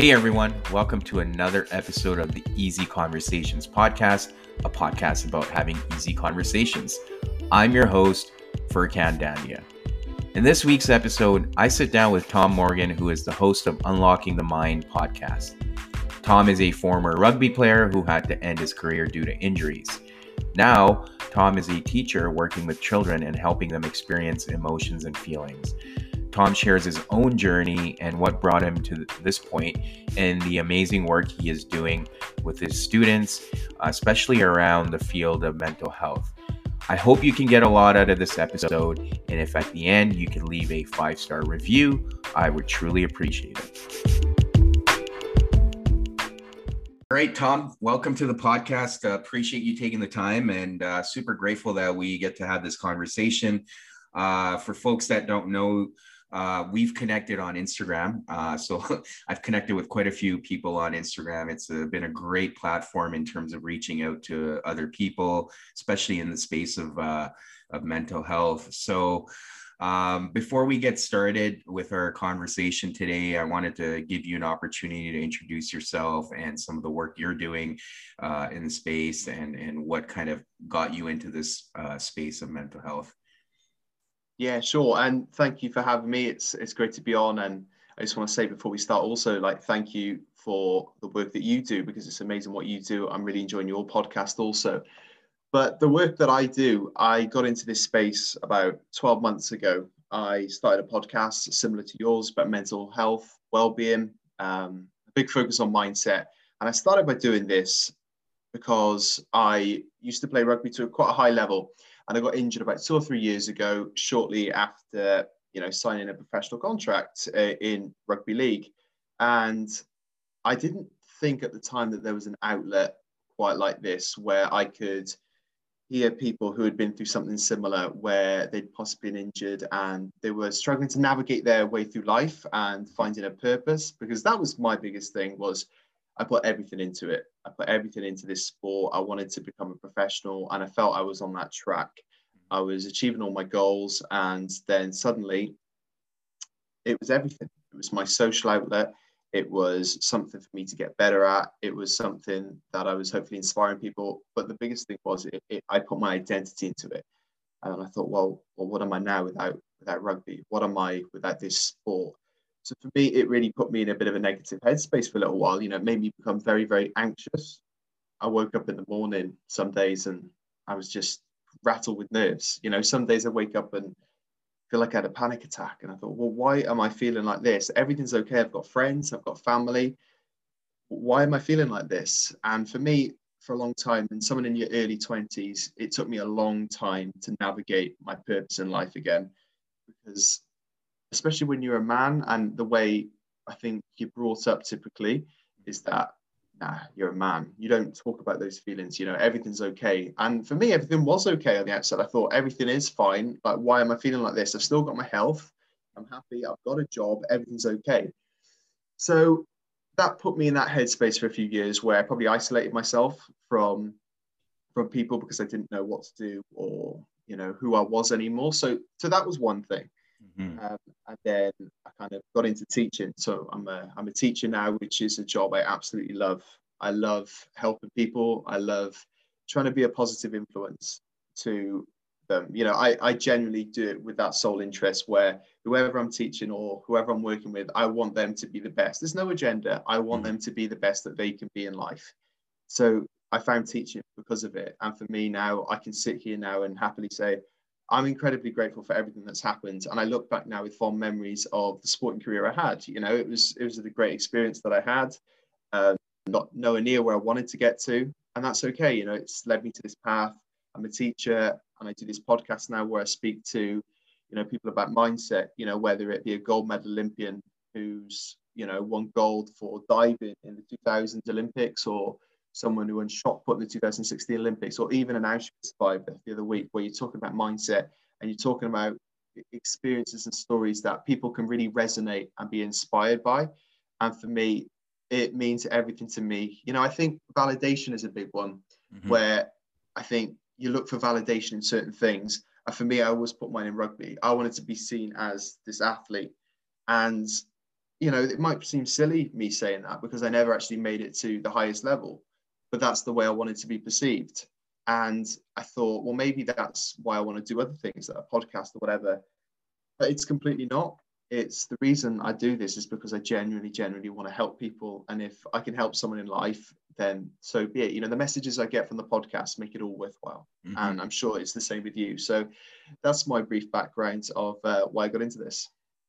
Hey everyone, welcome to another episode of the Easy Conversations podcast, a podcast about having easy conversations. I'm your host, Furkhan Dandia. In this week's episode, I sit down with Tom Morgan, who is the host of Unlocking the Mind podcast. Tom is a former rugby player who had to end his career due to injuries. Now, Tom is a teacher working with children and helping them experience emotions and feelings. Tom shares his own journey and what brought him to this point and the amazing work he is doing with his students, especially around the field of mental health. I hope you can get a lot out of this episode, and if at the end you can leave a five star review, I would truly appreciate it. All right, Tom, welcome to the podcast. Uh, appreciate you taking the time and uh, super grateful that we get to have this conversation. Uh, for folks that don't know, uh, we've connected on Instagram. Uh, so I've connected with quite a few people on Instagram. It's uh, been a great platform in terms of reaching out to other people, especially in the space of, uh, of mental health. So um, before we get started with our conversation today, I wanted to give you an opportunity to introduce yourself and some of the work you're doing uh, in the space and, and what kind of got you into this uh, space of mental health. Yeah, sure. And thank you for having me. It's it's great to be on. And I just want to say before we start, also like thank you for the work that you do because it's amazing what you do. I'm really enjoying your podcast also. But the work that I do, I got into this space about 12 months ago. I started a podcast similar to yours about mental health, well-being, um, a big focus on mindset. And I started by doing this because I used to play rugby to quite a high level and I got injured about two or three years ago, shortly after you know signing a professional contract uh, in rugby league, and I didn't think at the time that there was an outlet quite like this where I could hear people who had been through something similar where they'd possibly been injured and they were struggling to navigate their way through life and finding a purpose. Because that was my biggest thing was I put everything into it. I put everything into this sport. I wanted to become a professional, and I felt I was on that track. I was achieving all my goals, and then suddenly it was everything. It was my social outlet. It was something for me to get better at. It was something that I was hopefully inspiring people. But the biggest thing was it, it, I put my identity into it, and I thought, well, well, what am I now without without rugby? What am I without this sport? So for me, it really put me in a bit of a negative headspace for a little while. You know, it made me become very, very anxious. I woke up in the morning some days and I was just rattled with nerves. You know, some days I wake up and feel like I had a panic attack. And I thought, well, why am I feeling like this? Everything's okay. I've got friends, I've got family. Why am I feeling like this? And for me, for a long time, and someone in your early 20s, it took me a long time to navigate my purpose in life again because especially when you're a man and the way I think you're brought up typically is that nah, you're a man. You don't talk about those feelings. You know, everything's okay. And for me, everything was okay on the outside. I thought everything is fine. Like, why am I feeling like this? I've still got my health. I'm happy. I've got a job. Everything's okay. So that put me in that headspace for a few years where I probably isolated myself from from people because I didn't know what to do or you know who I was anymore. So so that was one thing. Mm-hmm. Um, and then I kind of got into teaching. So I'm a, I'm a teacher now, which is a job I absolutely love. I love helping people. I love trying to be a positive influence to them. You know, I, I genuinely do it with that sole interest where whoever I'm teaching or whoever I'm working with, I want them to be the best. There's no agenda. I want mm-hmm. them to be the best that they can be in life. So I found teaching because of it. And for me now, I can sit here now and happily say, I'm incredibly grateful for everything that's happened. And I look back now with fond memories of the sporting career I had. You know, it was it was a great experience that I had, um, not nowhere near where I wanted to get to. And that's okay. You know, it's led me to this path. I'm a teacher and I do this podcast now where I speak to, you know, people about mindset, you know, whether it be a gold medal Olympian who's, you know, won gold for diving in the 2000 Olympics or someone who won shot put in the 2016 Olympics, or even an Auschwitz survivor the other week, where you're talking about mindset and you're talking about experiences and stories that people can really resonate and be inspired by. And for me, it means everything to me. You know, I think validation is a big one mm-hmm. where I think you look for validation in certain things. And for me, I always put mine in rugby. I wanted to be seen as this athlete. And you know, it might seem silly me saying that because I never actually made it to the highest level, but that's the way I wanted to be perceived. And I thought, well, maybe that's why I want to do other things, like a podcast or whatever. But it's completely not. It's the reason I do this is because I genuinely, genuinely want to help people. And if I can help someone in life, then so be it. You know, the messages I get from the podcast make it all worthwhile. Mm-hmm. And I'm sure it's the same with you. So that's my brief background of uh, why I got into this.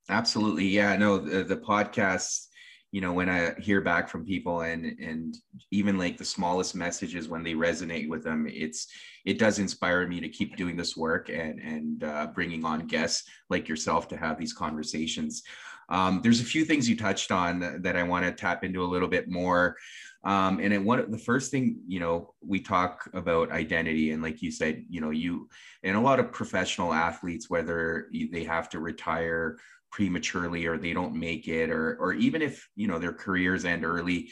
Absolutely. Yeah, no, the, the podcast, you know, when I hear back from people and and even like the smallest messages when they resonate with them, it's it does inspire me to keep doing this work and and uh, bringing on guests like yourself to have these conversations. Um, there's a few things you touched on that I want to tap into a little bit more. Um, and it, one the first thing you know we talk about identity and like you said you know you and a lot of professional athletes whether they have to retire prematurely or they don't make it or or even if you know their careers end early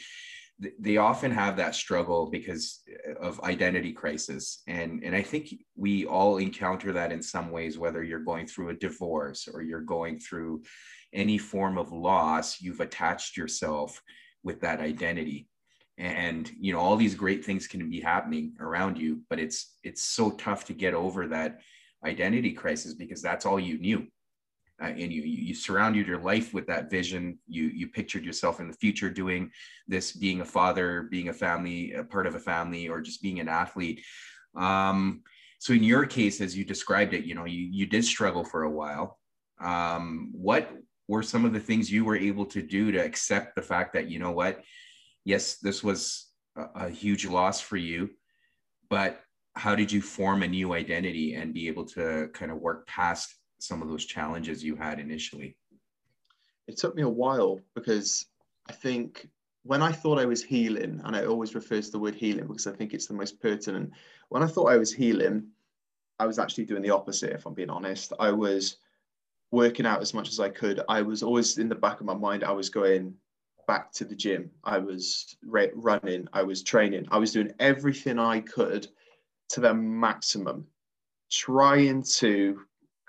they often have that struggle because uh, of identity crisis. And and i think we all encounter that in some ways whether you're going through a divorce or you're going through any form of loss you've attached yourself with that identity. And you know all these great things can be happening around you but it's it's so tough to get over that identity crisis because that's all you knew uh, and you you surrounded your life with that vision. You you pictured yourself in the future doing this being a father being a family a part of a family or just being an athlete. Um, so in your case as you described it you know you you did struggle for a while. Um, what were some of the things you were able to do to accept the fact that you know what? Yes this was a, a huge loss for you but how did you form a new identity and be able to kind of work past some of those challenges you had initially? It took me a while because I think when I thought I was healing, and I always refer to the word healing because I think it's the most pertinent. When I thought I was healing, I was actually doing the opposite, if I'm being honest. I was working out as much as I could. I was always in the back of my mind, I was going back to the gym. I was running, I was training, I was doing everything I could to the maximum, trying to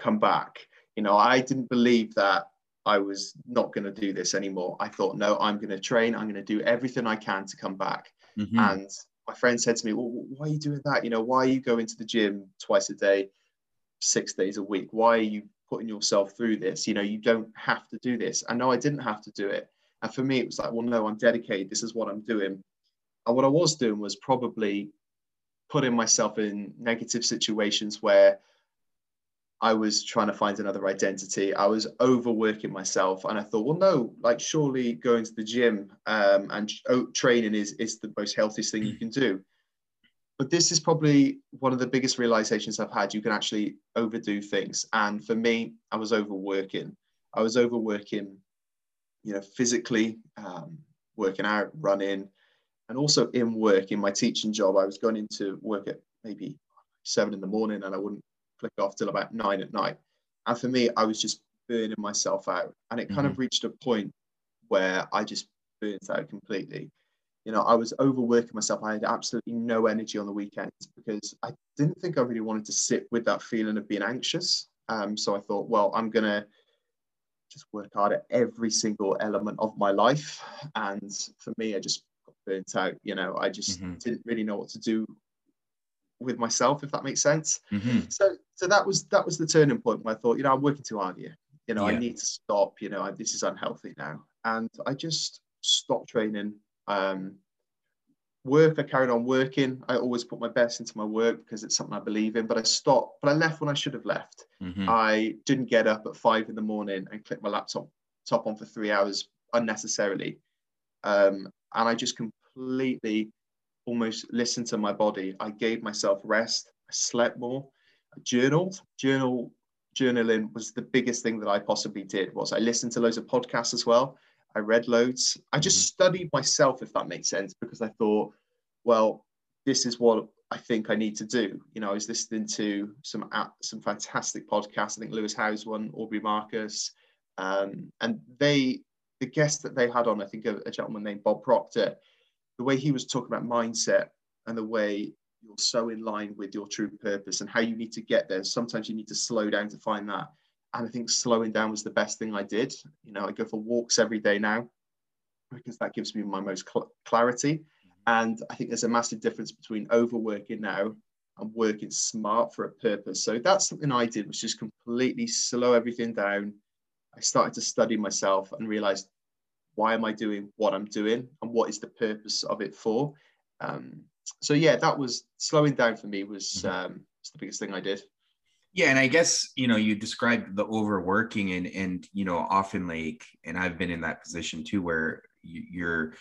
come back. You know, I didn't believe that I was not going to do this anymore. I thought, no, I'm going to train. I'm going to do everything I can to come back. Mm-hmm. And my friend said to me, well, why are you doing that? You know, why are you going to the gym twice a day, six days a week? Why are you putting yourself through this? You know, you don't have to do this. I know I didn't have to do it. And for me, it was like, well, no, I'm dedicated. This is what I'm doing. And what I was doing was probably putting myself in negative situations where I was trying to find another identity. I was overworking myself, and I thought, well, no, like surely going to the gym um, and training is is the most healthiest thing you can do. But this is probably one of the biggest realizations I've had. You can actually overdo things, and for me, I was overworking. I was overworking, you know, physically, um, working out, running, and also in work in my teaching job. I was going into work at maybe seven in the morning, and I wouldn't off till about nine at night. And for me, I was just burning myself out. And it kind mm-hmm. of reached a point where I just burnt out completely. You know, I was overworking myself. I had absolutely no energy on the weekends because I didn't think I really wanted to sit with that feeling of being anxious. Um, so I thought, well, I'm going to just work hard at every single element of my life. And for me, I just got burnt out. You know, I just mm-hmm. didn't really know what to do with myself, if that makes sense. Mm-hmm. So, so that was that was the turning point where I thought, you know, I'm working too hard here. You know, yeah. I need to stop. You know, I, this is unhealthy now, and I just stopped training. Um, work, I carried on working. I always put my best into my work because it's something I believe in. But I stopped. But I left when I should have left. Mm-hmm. I didn't get up at five in the morning and click my laptop top on for three hours unnecessarily. Um, and I just completely almost listened to my body. I gave myself rest. I slept more. I journaled. Journal journaling was the biggest thing that I possibly did. Was I listened to loads of podcasts as well. I read loads. I just mm-hmm. studied myself, if that makes sense, because I thought, well, this is what I think I need to do. You know, I was listening to some some fantastic podcasts. I think Lewis Howes one, Aubrey Marcus, um, and they the guest that they had on, I think a, a gentleman named Bob Proctor the way he was talking about mindset and the way you're so in line with your true purpose and how you need to get there. Sometimes you need to slow down to find that. and I think slowing down was the best thing I did. You know, I go for walks every day now because that gives me my most cl- clarity. And I think there's a massive difference between overworking now and working smart for a purpose. So that's something I did was just completely slow everything down. I started to study myself and realized why am I doing what I'm doing and what is the purpose of it for. Um, so yeah, that was slowing down for me was, mm-hmm. um, was the biggest thing I did. Yeah, and I guess you know you described the overworking and and you know often like and I've been in that position too where you're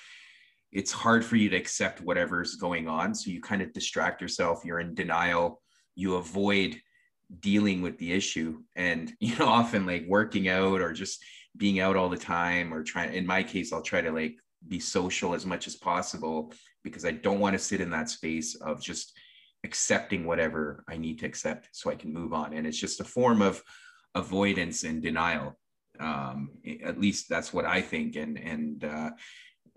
it's hard for you to accept whatever's going on so you kind of distract yourself you're in denial you avoid dealing with the issue and you know often like working out or just being out all the time or trying in my case I'll try to like be social as much as possible because I don't want to sit in that space of just accepting whatever I need to accept so I can move on. And it's just a form of avoidance and denial. Um, at least that's what I think and and uh,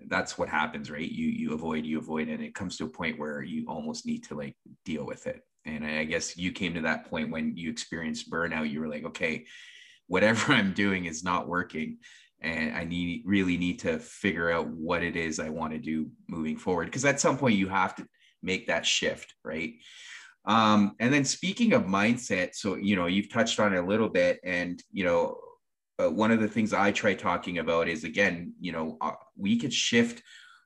that's what happens right? You you avoid you avoid and it comes to a point where you almost need to like deal with it. And I guess you came to that point when you experienced burnout. You were like okay whatever I'm doing is not working and I need really need to figure out what it is I want to do moving forward because at some point you have to make that shift right um, and then speaking of mindset so you know you've touched on it a little bit and you know uh, one of the things I try talking about is again, you know, uh, we could shift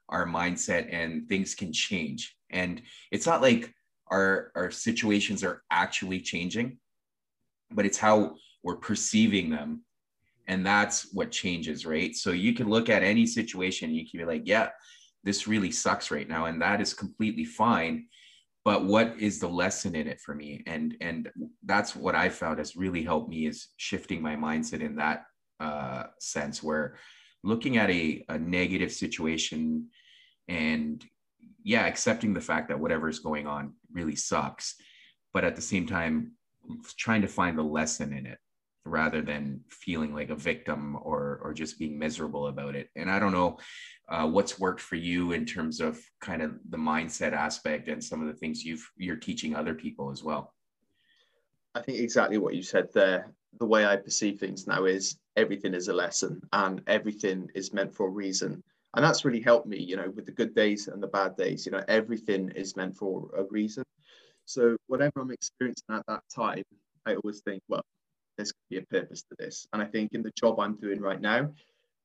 our mindset and things can change. And it's not like our our situations are actually changing, but it's how we're perceiving them. And that's what changes, right? So you can look at any situation, you can be like, yeah, this really sucks right now. And that is completely fine but what is the lesson in it for me and and that's what i found has really helped me is shifting my mindset in that uh, sense where looking at a, a negative situation and yeah accepting the fact that whatever is going on really sucks but at the same time trying to find the lesson in it rather than feeling like a victim or or just being miserable about it. And i don't know uh, what's worked for you in terms of kind of the mindset aspect and some of the things you've you're teaching other people as well. I think exactly what you said there. The way i perceive things now is everything is a lesson and everything is meant for a reason. And that's really helped me you know with the good days and the bad days you know everything is meant for a reason. So whatever i'm experiencing at that time i always think well there's going to be a purpose to this and i think in the job i'm doing right now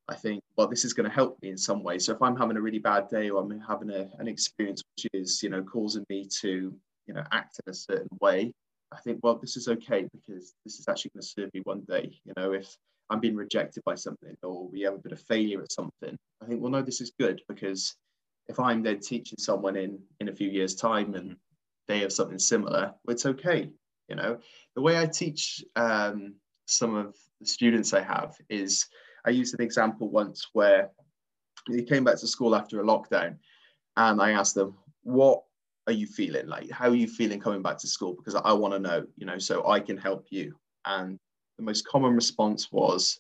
I think, well, this is going to help me in some way. So if I'm having a really bad day or I'm having a, an experience which is, you know, causing me to, you know, act in a certain way, I think, well, this is okay because this is actually going to serve me one day. You know, if I'm being rejected by something or we have a bit of failure at something, I think, well, no, this is good because if I'm then teaching someone in in a few years' time and they have something similar, well, it's okay. You know, the way I teach um, some of the students I have is I used an example once where he came back to school after a lockdown and I asked them, what are you feeling? Like, how are you feeling coming back to school? Because I want to know, you know, so I can help you. And the most common response was,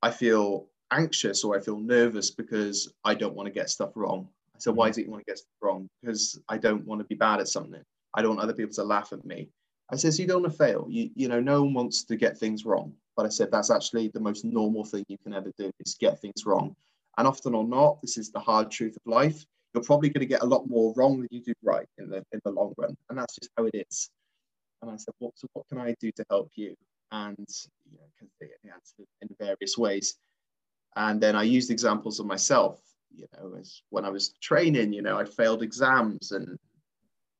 I feel anxious or I feel nervous because I don't want to get stuff wrong. I said, why is it you want to get stuff wrong? Because I don't want to be bad at something. I don't want other people to laugh at me. I says, you don't want to fail. You, you know, no one wants to get things wrong. But I said that's actually the most normal thing you can ever do is get things wrong. And often or not, this is the hard truth of life. You're probably going to get a lot more wrong than you do right in the in the long run, and that's just how it is. And I said, "What? So what can I do to help you?" And you know, they, they answered in various ways. And then I used examples of myself. You know, as when I was training, you know, I failed exams and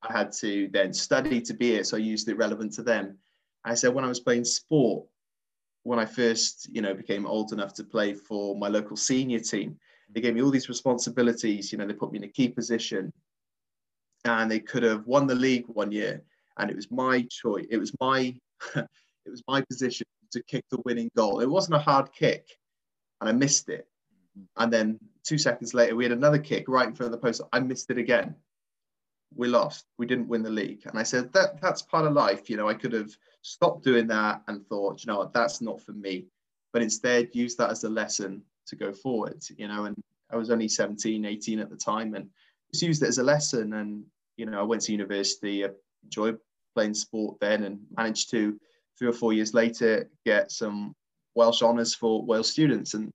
I had to then study to be it. So I used it relevant to them. I said when I was playing sport, when I first, you know, became old enough to play for my local senior team, they gave me all these responsibilities. You know, they put me in a key position, and they could have won the league one year, and it was my choice. It was my, it was my position to kick the winning goal. It wasn't a hard kick, and I missed it. Mm-hmm. And then two seconds later, we had another kick right in front of the post. I missed it again. We lost. We didn't win the league. And I said that that's part of life. You know, I could have stopped doing that and thought, you know that's not for me. But instead use that as a lesson to go forward, you know, and I was only 17, 18 at the time and just used it as a lesson. And, you know, I went to university, enjoyed playing sport then and managed to three or four years later get some Welsh honours for Wales students. And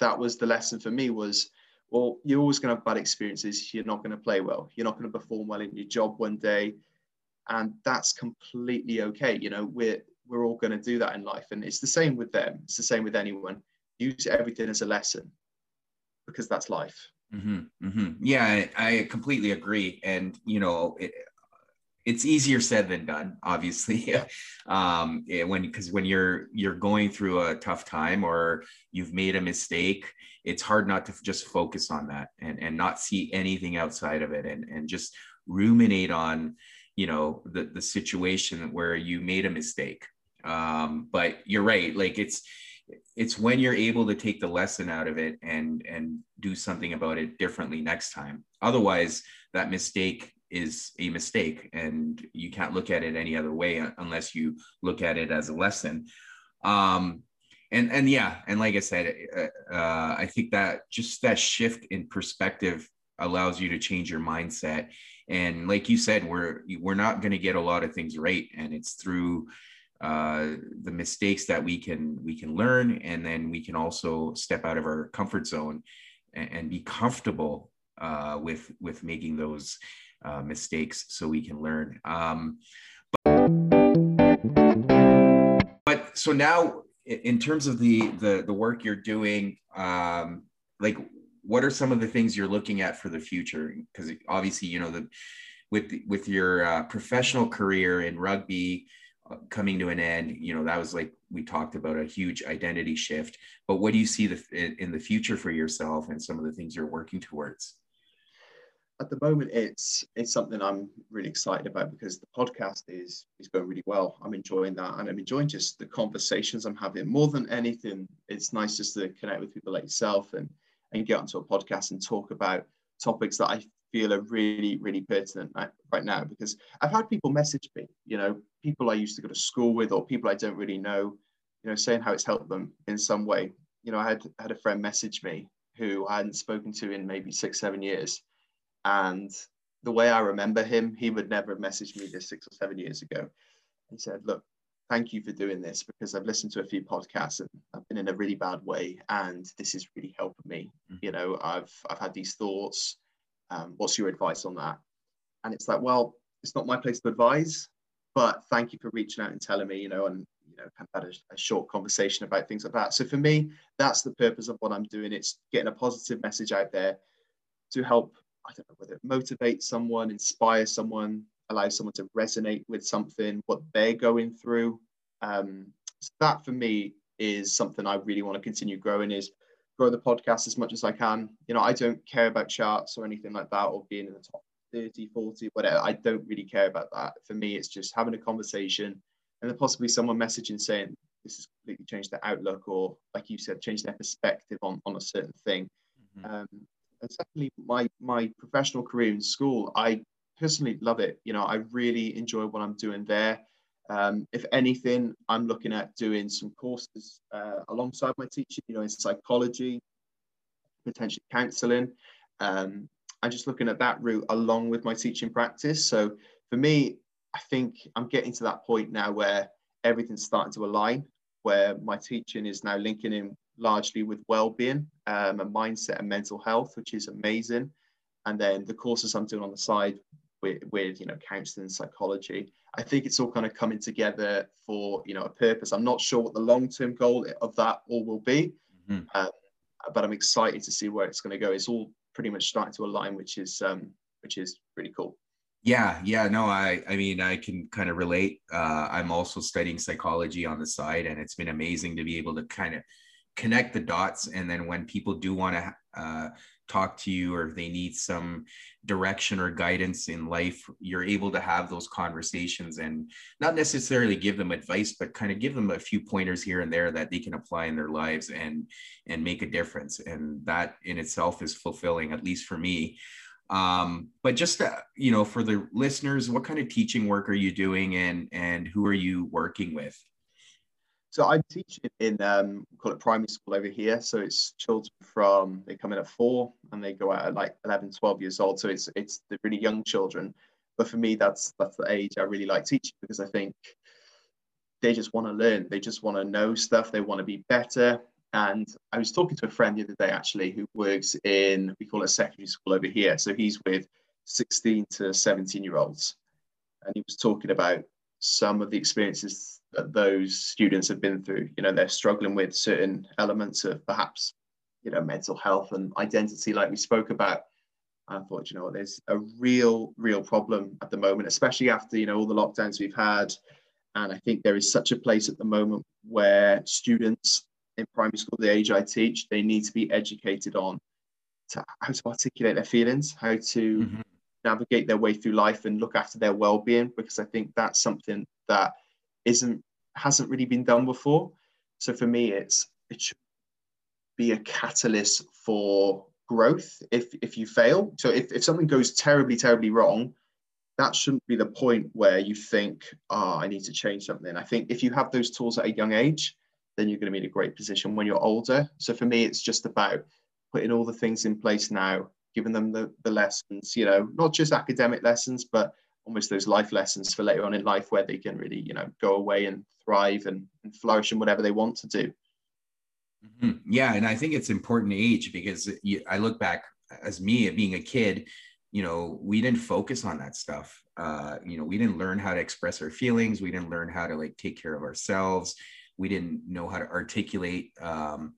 that was the lesson for me was, well, you're always going to have bad experiences. You're not going to play well. You're not going to perform well in your job one day. And that's completely okay. You know, we're, we're all going to do that in life. And it's the same with them. It's the same with anyone. Use everything as a lesson because that's life. Mm-hmm, mm-hmm. Yeah, I, I, completely agree. And, you know, it, it's easier said than done obviously. Yeah. um when because when you're you're going through a tough time or you've made a mistake it's hard not to just focus on that and and not see anything outside of it and and just ruminate on you know the the situation where you made a mistake. Um but you're right like it's it's when you're able to take the lesson out of it and and do something about it differently next time. Otherwise that mistake is a mistake and you can't look at it any other way unless you look at it as a lesson. Um, and and yeah and like i said uh, uh, i think that just that shift in perspective allows you to change your mindset. And like you said we're we're not going to get a lot of things right and it's through uh, the mistakes that we can we can learn and then we can also step out of our comfort zone and, and be comfortable uh, with with making those uh, mistakes so we can learn. Um, but, but, so now, in terms of the the, the work you're doing, um, like what are some of the things you're looking at for the future? Because obviously, you know, the with with your uh, professional career in rugby uh, coming to an end, you know, that was like we talked about a huge identity shift. But what do you see the, in the future for yourself and some of the things you're working towards? At the moment it's it's something i'm really excited about because the podcast is is going really well. I'm enjoying that and i'm enjoying just the conversations i'm having. More than anything it's nice just to connect with people like yourself and and get onto a podcast and talk about topics that i feel are really really pertinent right, right now because i've had people message me you know people i used to go to school with or people i don't really know you know saying how it's helped them in some way. You know i had had a friend message me who i hadn't spoken to in maybe six seven years and the way I remember him, he would never have messaged me this six or seven years ago. He said, Look, thank you for doing this because I've listened to a few podcasts and I've been in a really bad way and this is really helping me. Mm-hmm. You know, I've I've had these thoughts. Um, what's your advice on that? And it's like, well, it's not my place to advise, but thank you for reaching out and telling me, you know, and you know, kind of had a, a short conversation about things like that. So for me, that's the purpose of what I'm doing. It's getting a positive message out there to help I don't know whether it motivates someone, inspires someone, allows someone to resonate with something, what they're going through. Um, so that for me is something I really want to continue growing is grow the podcast as much as I can. You know, I don't care about charts or anything like that or being in the top 30, 40, whatever. I don't really care about that. For me, it's just having a conversation and then possibly someone messaging saying this has completely changed their outlook or like you said, changed their perspective on, on a certain thing. Mm-hmm. Um, and secondly, my my professional career in school, I personally love it. You know, I really enjoy what I'm doing there. Um, if anything, I'm looking at doing some courses uh, alongside my teaching. You know, in psychology, potentially counselling. Um, I'm just looking at that route along with my teaching practice. So for me, I think I'm getting to that point now where everything's starting to align, where my teaching is now linking in largely with well-being um, and mindset and mental health, which is amazing. And then the courses I'm doing on the side with, with you know counseling and psychology. I think it's all kind of coming together for you know a purpose. I'm not sure what the long-term goal of that all will be, mm-hmm. um, but I'm excited to see where it's going to go. It's all pretty much starting to align, which is um, which is pretty cool. Yeah, yeah, no, I, I mean, I can kind of relate. Uh, I'm also studying psychology on the side, and it's been amazing to be able to kind of connect the dots and then when people do want to uh, talk to you or if they need some direction or guidance in life you're able to have those conversations and not necessarily give them advice but kind of give them a few pointers here and there that they can apply in their lives and and make a difference. And that in itself is fulfilling at least for me. Um, but just uh, you know for the listeners what kind of teaching work are you doing and and who are you working with so I'm teaching in um, call it primary school over here. So it's children from they come in at four and they go out at like 11, 12 years old. So it's it's the really young children. But for me, that's that's the age I really like teaching because I think they just want to learn. They just want to know stuff. They want to be better. And I was talking to a friend the other day actually who works in, we call it secondary school over here. So he's with 16 to 17 year olds. And he was talking about some of the experiences those students have been through. You know, they're struggling with certain elements of perhaps, you know, mental health and identity, like we spoke about. I thought, you know there's a real, real problem at the moment, especially after, you know, all the lockdowns we've had. And I think there is such a place at the moment where students in primary school, the age I teach, they need to be educated on to how to articulate their feelings, how to mm-hmm. navigate their way through life and look after their well-being, because I think that's something that isn't hasn't really been done before. So for me, it's it should be a catalyst for growth if if you fail. So if, if something goes terribly, terribly wrong, that shouldn't be the point where you think, oh, I need to change something. I think if you have those tools at a young age, then you're going to be in a great position when you're older. So for me, it's just about putting all the things in place now, giving them the, the lessons, you know, not just academic lessons, but almost those life lessons for later on in life where they can really, you know, go away and thrive and, and flourish in whatever they want to do. Mm-hmm. Yeah. And I think it's important age because you, I look back as me being a kid, you know, we didn't focus on that stuff. Uh, you know, we didn't learn how to express our feelings. We didn't learn how to like take care of ourselves we didn't know how to articulate um,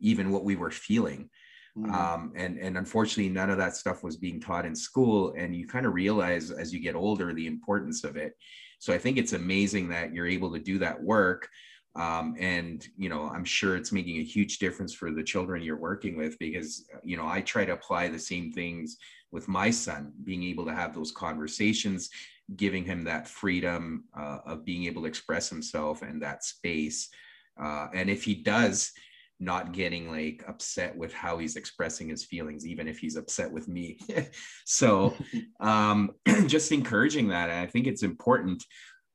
even what we were feeling mm-hmm. um, and and unfortunately none of that stuff was being taught in school and you kind of realize as you get older the importance of it so i think it's amazing that you're able to do that work um, and you know i'm sure it's making a huge difference for the children you're working with because you know i try to apply the same things with my son being able to have those conversations giving him that freedom uh, of being able to express himself and that space. Uh, and if he does, not getting like upset with how he's expressing his feelings, even if he's upset with me. so um, just encouraging that. And I think it's important.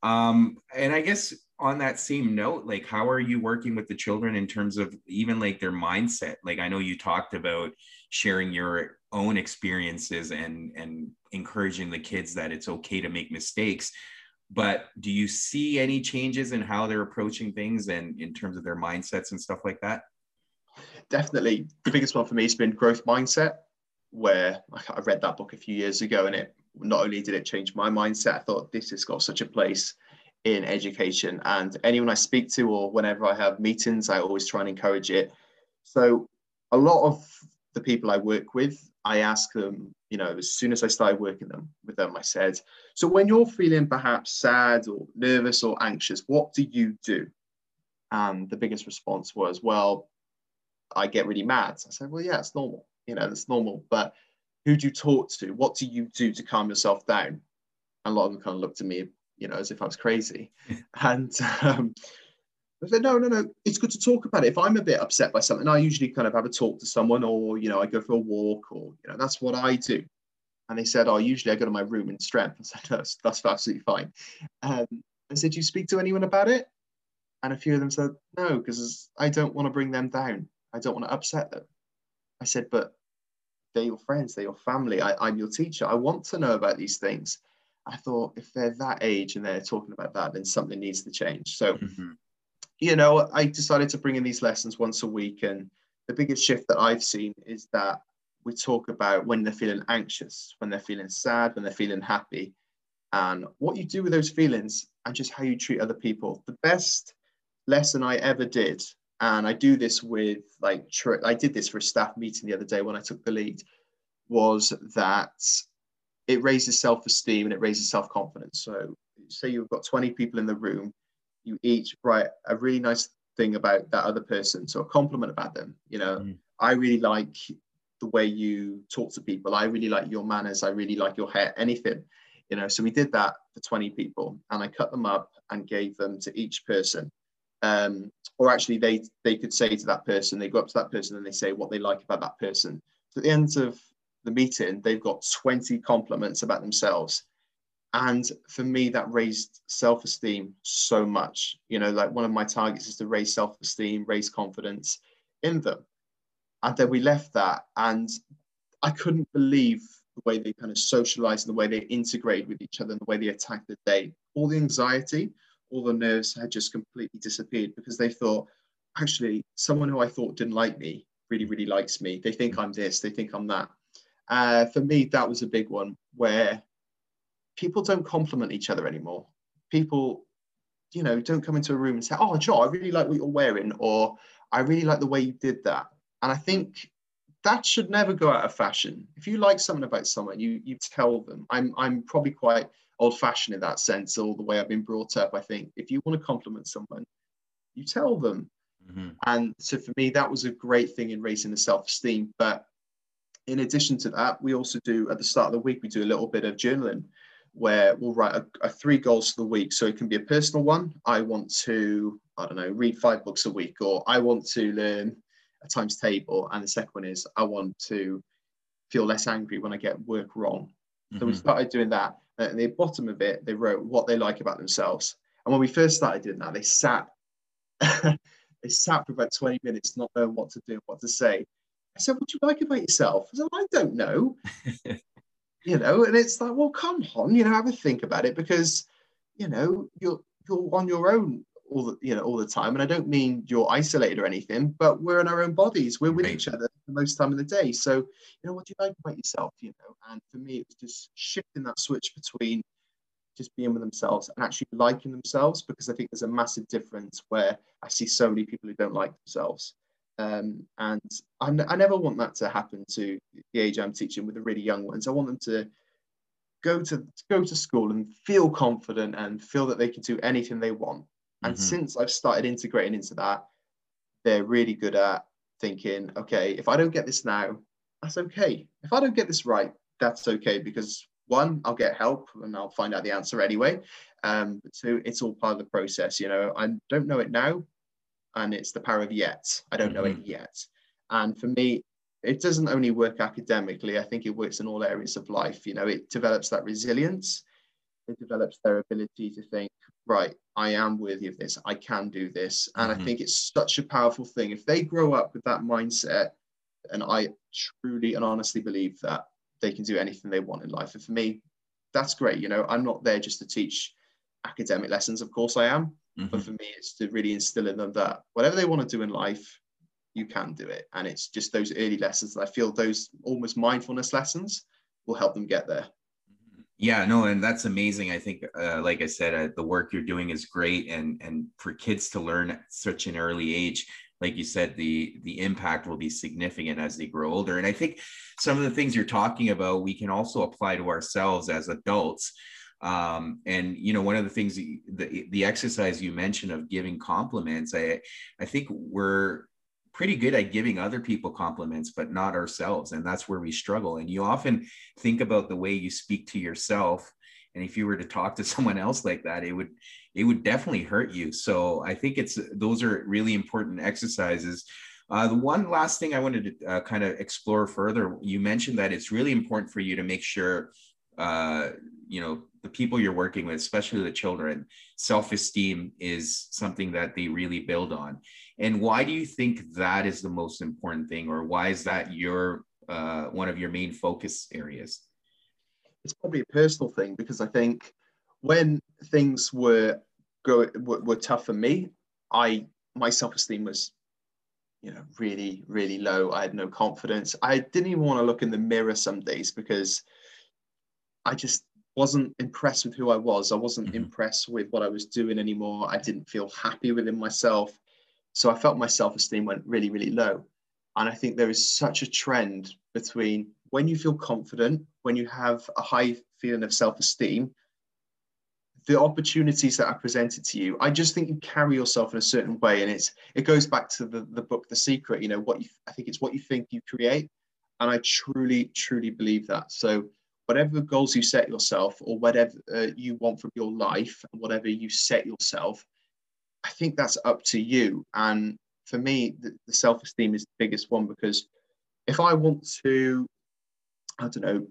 Um, and I guess on that same note, like how are you working with the children in terms of even like their mindset? Like I know you talked about sharing your own experiences and and encouraging the kids that it's okay to make mistakes but do you see any changes in how they're approaching things and in terms of their mindsets and stuff like that definitely the biggest one for me has been growth mindset where i read that book a few years ago and it not only did it change my mindset i thought this has got such a place in education and anyone i speak to or whenever i have meetings i always try and encourage it so a lot of the people i work with I ask them, you know, as soon as I started working them with them, I said, so when you're feeling perhaps sad or nervous or anxious, what do you do? And the biggest response was, well, I get really mad. I said, well, yeah, it's normal. You know, that's normal. But who do you talk to? What do you do to calm yourself down? And a lot of them kind of looked at me, you know, as if I was crazy. and um, I said, no, no, no, it's good to talk about it. If I'm a bit upset by something, I usually kind of have a talk to someone or, you know, I go for a walk or, you know, that's what I do. And they said, oh, usually I go to my room in strength. I said, that's, that's absolutely fine. Um, I said, do you speak to anyone about it? And a few of them said, no, because I don't want to bring them down. I don't want to upset them. I said, but they're your friends, they're your family. I, am your teacher. I want to know about these things. I thought if they're that age and they're talking about that, then something needs to change. So mm-hmm you know, I decided to bring in these lessons once a week. And the biggest shift that I've seen is that we talk about when they're feeling anxious, when they're feeling sad, when they're feeling happy, and what you do with those feelings and just how you treat other people. The best lesson I ever did, and I do this with like, I did this for a staff meeting the other day when I took the lead, was that it raises self esteem and it raises self confidence. So, say you've got 20 people in the room you each write a really nice thing about that other person, so a compliment about them. You know, mm. I really like the way you talk to people. I really like your manners. I really like your hair. Anything, you know. So we did that for 20 people, and I cut them up and gave them to each person. Um, or actually, they they could say to that person, they go up to that person and they say what they like about that person. So at the end of the meeting, they've got 20 compliments about themselves. And for me that raised self-esteem so much. You know like one of my targets is to raise self-esteem raise confidence in them. And then we left that and i couldn't believe the way they kind of socialized and the way they integrated with each other and the way they attacked the day. All the anxiety all the nerves had just completely disappeared because they thought, actually, someone who I thought didn't like me really, really likes me. They think I'm this, they think I'm that. Uh, for me, that was a big one where people don't compliment each other anymore. People, you know, don't come into a room and say, "Oh, Joe, I really like what you're wearing," or "I really like the way you did that." And I think that should never go out of fashion. If you like something about someone, you you tell them. I'm I'm probably quite old-fashioned in that sense, all the way I've been brought up. I think if you want to compliment someone, you tell them. Mm-hmm. And so for me, that was a great thing in raising the self-esteem. But in addition to that, we also do at the start of the week, we do a little bit of journaling where we'll write a, a, three goals for the week. So it can be a personal one. I want to, I don't know, read five books a week, or I want to learn a times table. And the second one is I want to feel less angry when I get work wrong. Mm-hmm. So we mm-hmm. started doing that. At the bottom of it, they wrote what they like about themselves. And when we first started doing that, they sat, they sat for about 20 minutes, not knowing what to do, what to say. I said, What do you like about yourself? I said, I don't know. you know, and it's like, well, come on, you know, have a think about it because, you know, you're you're on your own all the you know all the time. And I don't mean you're isolated or anything, but we're in our own bodies. We're with right. each other the most time of the day. So, you know, what do you like about yourself? You know, and for me, it was just shifting that switch between just being with themselves and actually liking themselves because I think there's a massive difference where I see so many people who don't like themselves. Um, and I, n- I never want that to happen to the age I'm teaching with the really young ones. I want them to go to go to school and feel confident and feel that they can do anything they want. And mm-hmm. since I've started integrating into that, they're really good at thinking, okay, if I don't get this now, that's okay. If I don't get this right, that's okay because one, I'll get help and I'll find out the answer anyway. Um, two, it's all part of the process. You know, I don't know it now, and it's the power of yet. I don't mm-hmm. know it mm-hmm. yet. And for me, it doesn't only work academically. I think it works in all areas of life. You know, it develops that resilience. It develops their ability to think, right, I am worthy of this. I can do this. And mm-hmm. I think it's such a powerful thing. If they grow up with that mindset, and I truly and honestly believe that they can do anything they want in life. And for me, that's great. You know, I'm not there just to teach academic lessons. Of course I am. Mm-hmm. But for me, it's to really instill in them that whatever they want to do in life, you can do it. And it's just those early lessons that I feel those almost mindfulness lessons will help them get there. Yeah, no, and that's amazing. I think, uh, like I said, uh, the work you're doing is great, and and for kids to learn at such an early age, like you said, the the impact will be significant as they grow older. And I think some of the things you're talking about, we can also apply to ourselves as adults. Um, and you know, one of the things the the exercise you mentioned of giving compliments, I I think we're pretty good at giving other people compliments, but not ourselves, and that's where we struggle. And you often think about the way you speak to yourself, and if you were to talk to someone else like that, it would it would definitely hurt you. So I think it's those are really important exercises. Uh, the one last thing I wanted to uh, kind of explore further, you mentioned that it's really important for you to make sure, uh, you know, the people you're working with, especially the children, self esteem is something that they really build on. And why do you think that is the most important thing, or why is that your uh, one of your main focus areas? It's probably a personal thing because I think when things were go were, were tough for me, I my self esteem was you know really really low i had no confidence i didn't even want to look in the mirror some days because i just wasn't impressed with who I was. I wasn't mm-hmm. impressed with what I was doing anymore. I didn't feel happy within myself. So I felt my self esteem went really, really low. And I think there is such a trend between when you feel confident, when you have a high feeling of self esteem, the opportunities that are presented to you. I just think you carry yourself in a certain way and it's it goes back to the, the book the secret you know what you i think it's what you think you create. And i truly truly believe that. So whatever goals you set yourself or whatever uh, you want from your life and whatever you set yourself i think that's up to you and for me the, the self-esteem is the biggest one because if i want to i don't know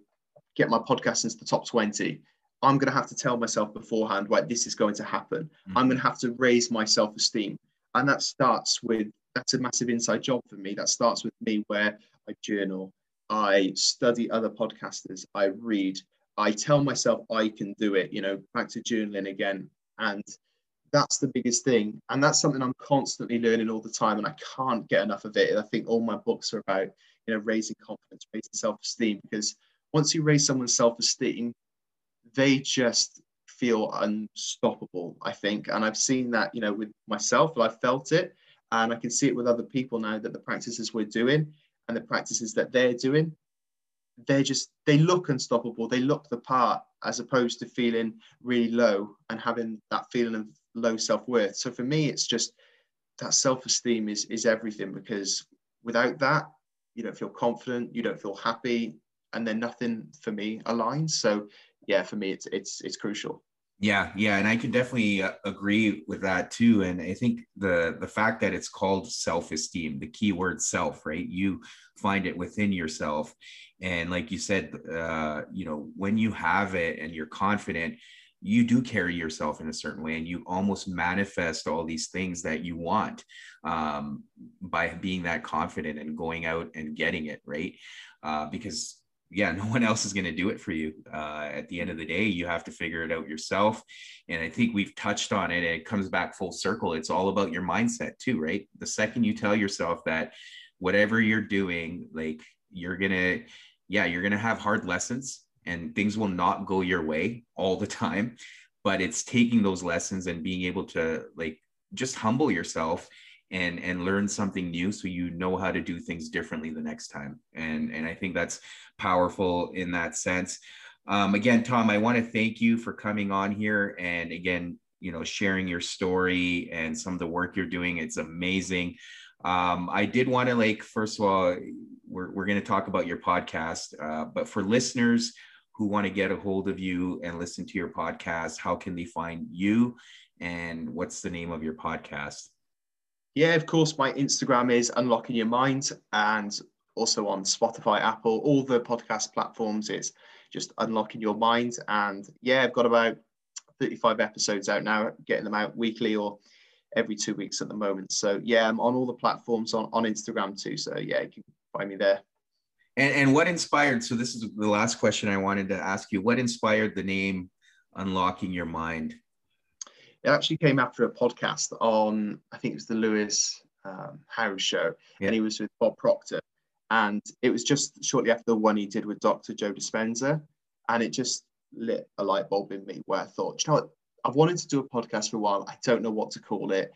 get my podcast into the top 20 i'm going to have to tell myself beforehand right this is going to happen mm-hmm. i'm going to have to raise my self-esteem and that starts with that's a massive inside job for me that starts with me where i journal I study other podcasters, I read, I tell myself I can do it, you know, back to journaling again. And that's the biggest thing. And that's something I'm constantly learning all the time. And I can't get enough of it. And I think all my books are about, you know, raising confidence, raising self-esteem. Because once you raise someone's self-esteem, they just feel unstoppable, I think. And I've seen that, you know, with myself, I've felt it. And I can see it with other people now that the practices we're doing and the practices that they're doing, they're just they look unstoppable they look the part as opposed to feeling really low and having that feeling of low self-worth so for me it's just that self-esteem is is everything because without that you don't feel confident you don't feel happy and then nothing for me aligns so yeah for me it's it's it's crucial yeah, yeah, and I can definitely uh, agree with that too. And I think the the fact that it's called self esteem, the key word self, right? You find it within yourself, and like you said, uh, you know, when you have it and you're confident, you do carry yourself in a certain way, and you almost manifest all these things that you want um, by being that confident and going out and getting it, right? Uh, because yeah, no one else is going to do it for you. Uh, at the end of the day, you have to figure it out yourself. And I think we've touched on it. it comes back full circle. It's all about your mindset too, right? The second you tell yourself that whatever you're doing, like you're going to, yeah, you're going to have hard lessons and things will not go your way all the time. But it's taking those lessons and being able to like just humble yourself and and learn something new so you know how to do things differently the next time. And and i think that's powerful in that sense. Um, again tom i want to thank you for coming on here and again you know sharing your story and some of the work you're doing. It's amazing. Um, i did want to like first of all we're, we're going to talk about your podcast uh, but for listeners who want to get a hold of you and listen to your podcast how can they find you and what's the name of your podcast yeah, of course, my Instagram is Unlocking Your Mind and also on Spotify, Apple, all the podcast platforms. It's just Unlocking Your Mind. And yeah, I've got about 35 episodes out now, getting them out weekly or every two weeks at the moment. So yeah, I'm on all the platforms on, on Instagram too. So yeah, you can find me there. And, and what inspired, so this is the last question I wanted to ask you. What inspired the name Unlocking Your Mind? It actually came after a podcast on, I think it was the Lewis um, Howes show, yeah. and he was with Bob Proctor. And it was just shortly after the one he did with Dr. Joe Dispenza. And it just lit a light bulb in me where I thought, you know what? I've wanted to do a podcast for a while. I don't know what to call it.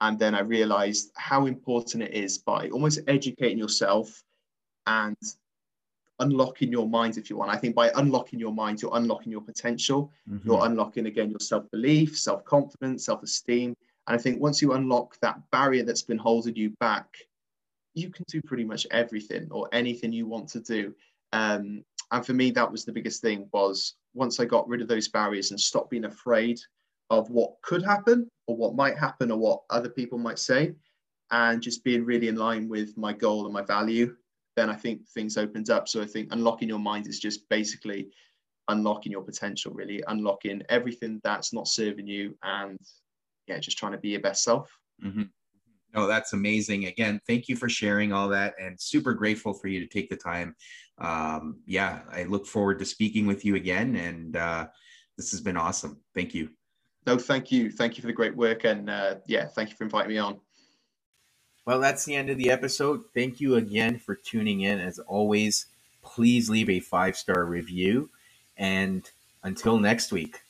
And then I realized how important it is by almost educating yourself and unlocking your mind if you want. I think by unlocking your mind, you're unlocking your potential. Mm-hmm. You're unlocking again your self-belief, self-confidence, self-esteem. And I think once you unlock that barrier that's been holding you back, you can do pretty much everything or anything you want to do. Um, and for me, that was the biggest thing was once I got rid of those barriers and stopped being afraid of what could happen or what might happen or what other people might say, and just being really in line with my goal and my value then I think things opens up. So I think unlocking your mind is just basically unlocking your potential, really unlocking everything that's not serving you, and yeah, just trying to be your best self. Mm-hmm. No, that's amazing. Again, thank you for sharing all that, and super grateful for you to take the time. Um, yeah, I look forward to speaking with you again, and uh, this has been awesome. Thank you. No, thank you. Thank you for the great work, and uh, yeah, thank you for inviting me on. Well, that's the end of the episode. Thank you again for tuning in. As always, please leave a five star review. And until next week.